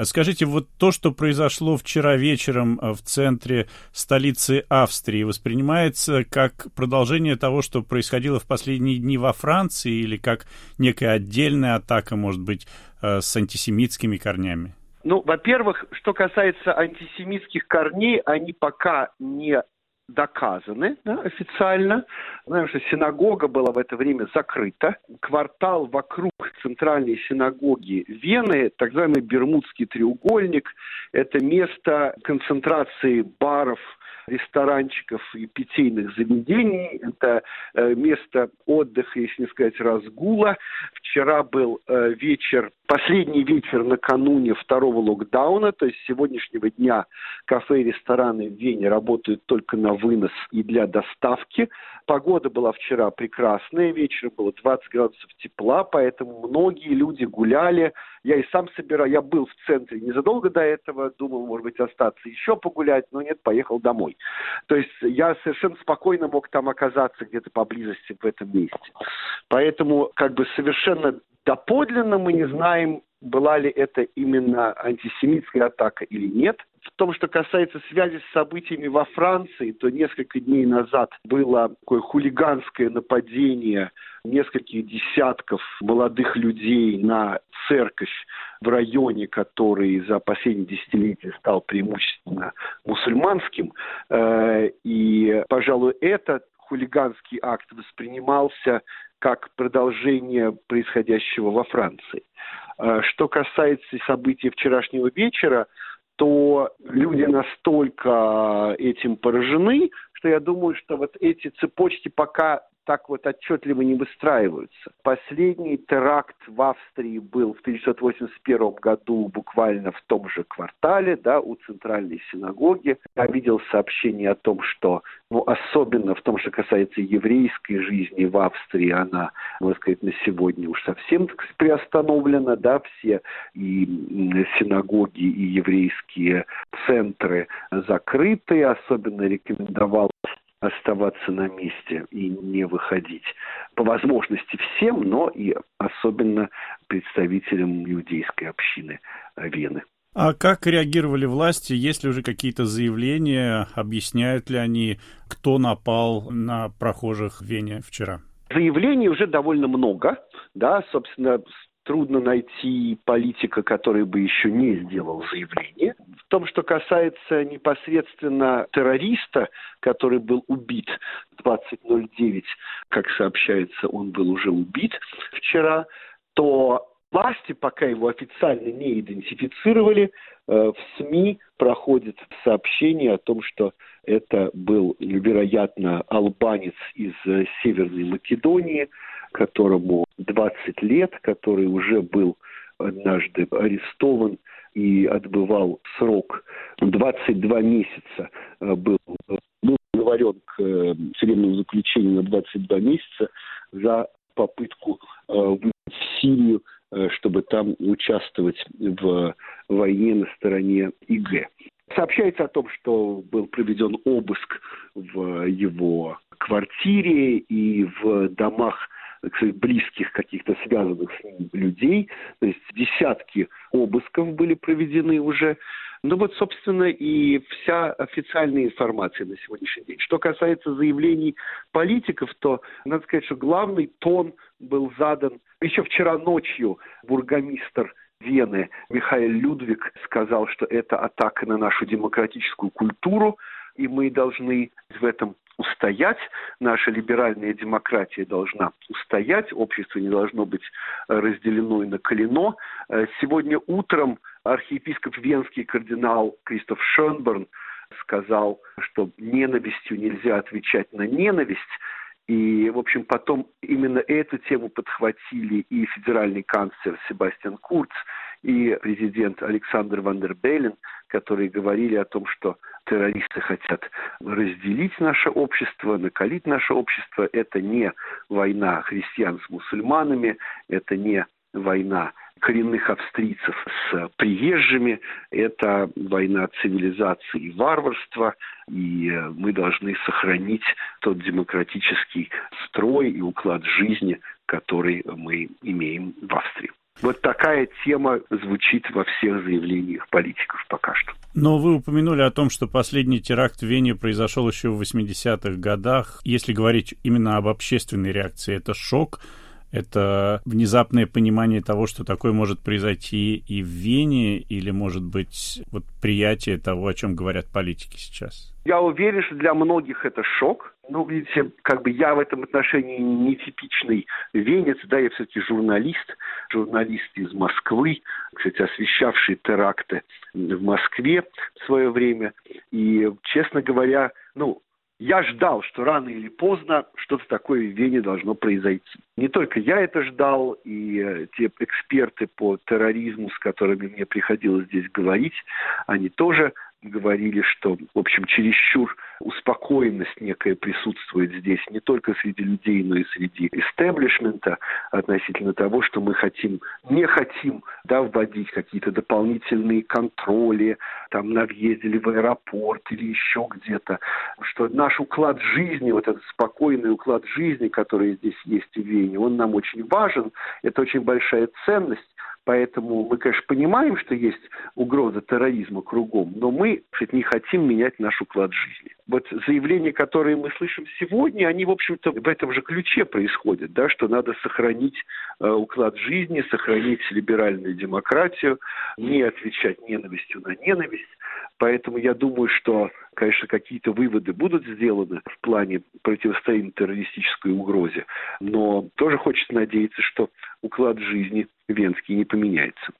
Скажите, вот то, что произошло вчера вечером э, в центре столицы Австрии, воспринимается как продолжение того, что происходило в последние дни во Франции, или как некая отдельная атака, может быть, э, с антисемитскими корнями? Ну, во-первых, что касается антисемитских корней, они пока не доказаны да, официально. Знаем, что синагога была в это время закрыта. Квартал вокруг центральной синагоги Вены, так называемый Бермудский треугольник, это место концентрации баров, ресторанчиков и питейных заведений. Это э, место отдыха, если не сказать разгула. Вчера был э, вечер последний вечер накануне второго локдауна, то есть с сегодняшнего дня кафе и рестораны в Вене работают только на вынос и для доставки. Погода была вчера прекрасная, вечером было 20 градусов тепла, поэтому многие люди гуляли. Я и сам собирал, я был в центре незадолго до этого, думал, может быть, остаться еще погулять, но нет, поехал домой. То есть я совершенно спокойно мог там оказаться где-то поблизости в этом месте. Поэтому как бы совершенно Доподлинно мы не знаем, была ли это именно антисемитская атака или нет. В том, что касается связи с событиями во Франции, то несколько дней назад было такое хулиганское нападение нескольких десятков молодых людей на церковь в районе, который за последние десятилетия стал преимущественно мусульманским. Э, и, пожалуй, этот хулиганский акт воспринимался как продолжение происходящего во Франции. А, что касается событий вчерашнего вечера, то люди настолько этим поражены, что я думаю, что вот эти цепочки пока так вот отчетливо не выстраиваются. Последний теракт в Австрии был в 1981 году буквально в том же квартале, да, у центральной синагоги. Я видел сообщение о том, что, ну, особенно в том, что касается еврейской жизни в Австрии, она, можно сказать, на сегодня уж совсем приостановлена, да, все и синагоги, и еврейские центры закрыты, особенно рекомендовал оставаться на месте и не выходить. По возможности всем, но и особенно представителям иудейской общины Вены. А как реагировали власти? Есть ли уже какие-то заявления? Объясняют ли они, кто напал на прохожих в Вене вчера? Заявлений уже довольно много. Да, собственно, трудно найти политика, который бы еще не сделал заявление. В том, что касается непосредственно террориста, который был убит 20.09, как сообщается, он был уже убит вчера, то власти пока его официально не идентифицировали. Э, в СМИ проходит сообщение о том, что это был, вероятно, албанец из э, Северной Македонии, которому 20 лет, который уже был однажды арестован и отбывал срок 22 месяца э, был, был приговорен к тюремному заключению на 22 месяца за попытку э, в Сирию, чтобы там участвовать в войне на стороне ИГ. Сообщается о том, что был проведен обыск в его квартире и в домах сказать, близких каких-то связанных с ним людей. То есть десятки обысков были проведены уже. Ну вот, собственно, и вся официальная информация на сегодняшний день. Что касается заявлений политиков, то надо сказать, что главный тон был задан еще вчера ночью бургомистр Вены Михаил Людвиг сказал, что это атака на нашу демократическую культуру, и мы должны в этом устоять, наша либеральная демократия должна устоять, общество не должно быть э, разделено и наколено. Э, сегодня утром архиепископ Венский кардинал Кристоф Шенберн сказал, что ненавистью нельзя отвечать на ненависть, и, в общем, потом именно эту тему подхватили и федеральный канцлер Себастьян Курц, и президент Александр Вандербейлен, которые говорили о том, что террористы хотят разделить наше общество, накалить наше общество. Это не война христиан с мусульманами, это не война коренных австрийцев с приезжими. Это война цивилизации и варварства, и мы должны сохранить тот демократический строй и уклад жизни, который мы имеем в Австрии. Вот такая тема звучит во всех заявлениях политиков пока что. Но вы упомянули о том, что последний теракт в Вене произошел еще в 80-х годах. Если говорить именно об общественной реакции, это шок, это внезапное понимание того, что такое может произойти и в Вене, или, может быть, вот приятие того, о чем говорят политики сейчас? Я уверен, что для многих это шок. Ну, видите, как бы я в этом отношении нетипичный венец, да, я все-таки журналист, журналист из Москвы, кстати, освещавший теракты в Москве в свое время. И, честно говоря, ну, я ждал, что рано или поздно что-то такое в Вене должно произойти. Не только я это ждал, и э, те эксперты по терроризму, с которыми мне приходилось здесь говорить, они тоже говорили, что, в общем, чересчур успокоенность некая присутствует здесь не только среди людей, но и среди истеблишмента относительно того, что мы хотим, не хотим да, вводить какие-то дополнительные контроли там на въезде в аэропорт или еще где-то, что наш уклад жизни, вот этот спокойный уклад жизни, который здесь есть в Вене, он нам очень важен, это очень большая ценность, Поэтому мы, конечно, понимаем, что есть угроза терроризма кругом, но мы кстати, не хотим менять наш уклад жизни. Вот заявления, которые мы слышим сегодня, они, в общем-то, в этом же ключе происходят, да, что надо сохранить э, уклад жизни, сохранить либеральную демократию, не отвечать ненавистью на ненависть. Поэтому я думаю, что, конечно, какие-то выводы будут сделаны в плане противостояния террористической угрозе, но тоже хочется надеяться, что уклад жизни венский не поменяется.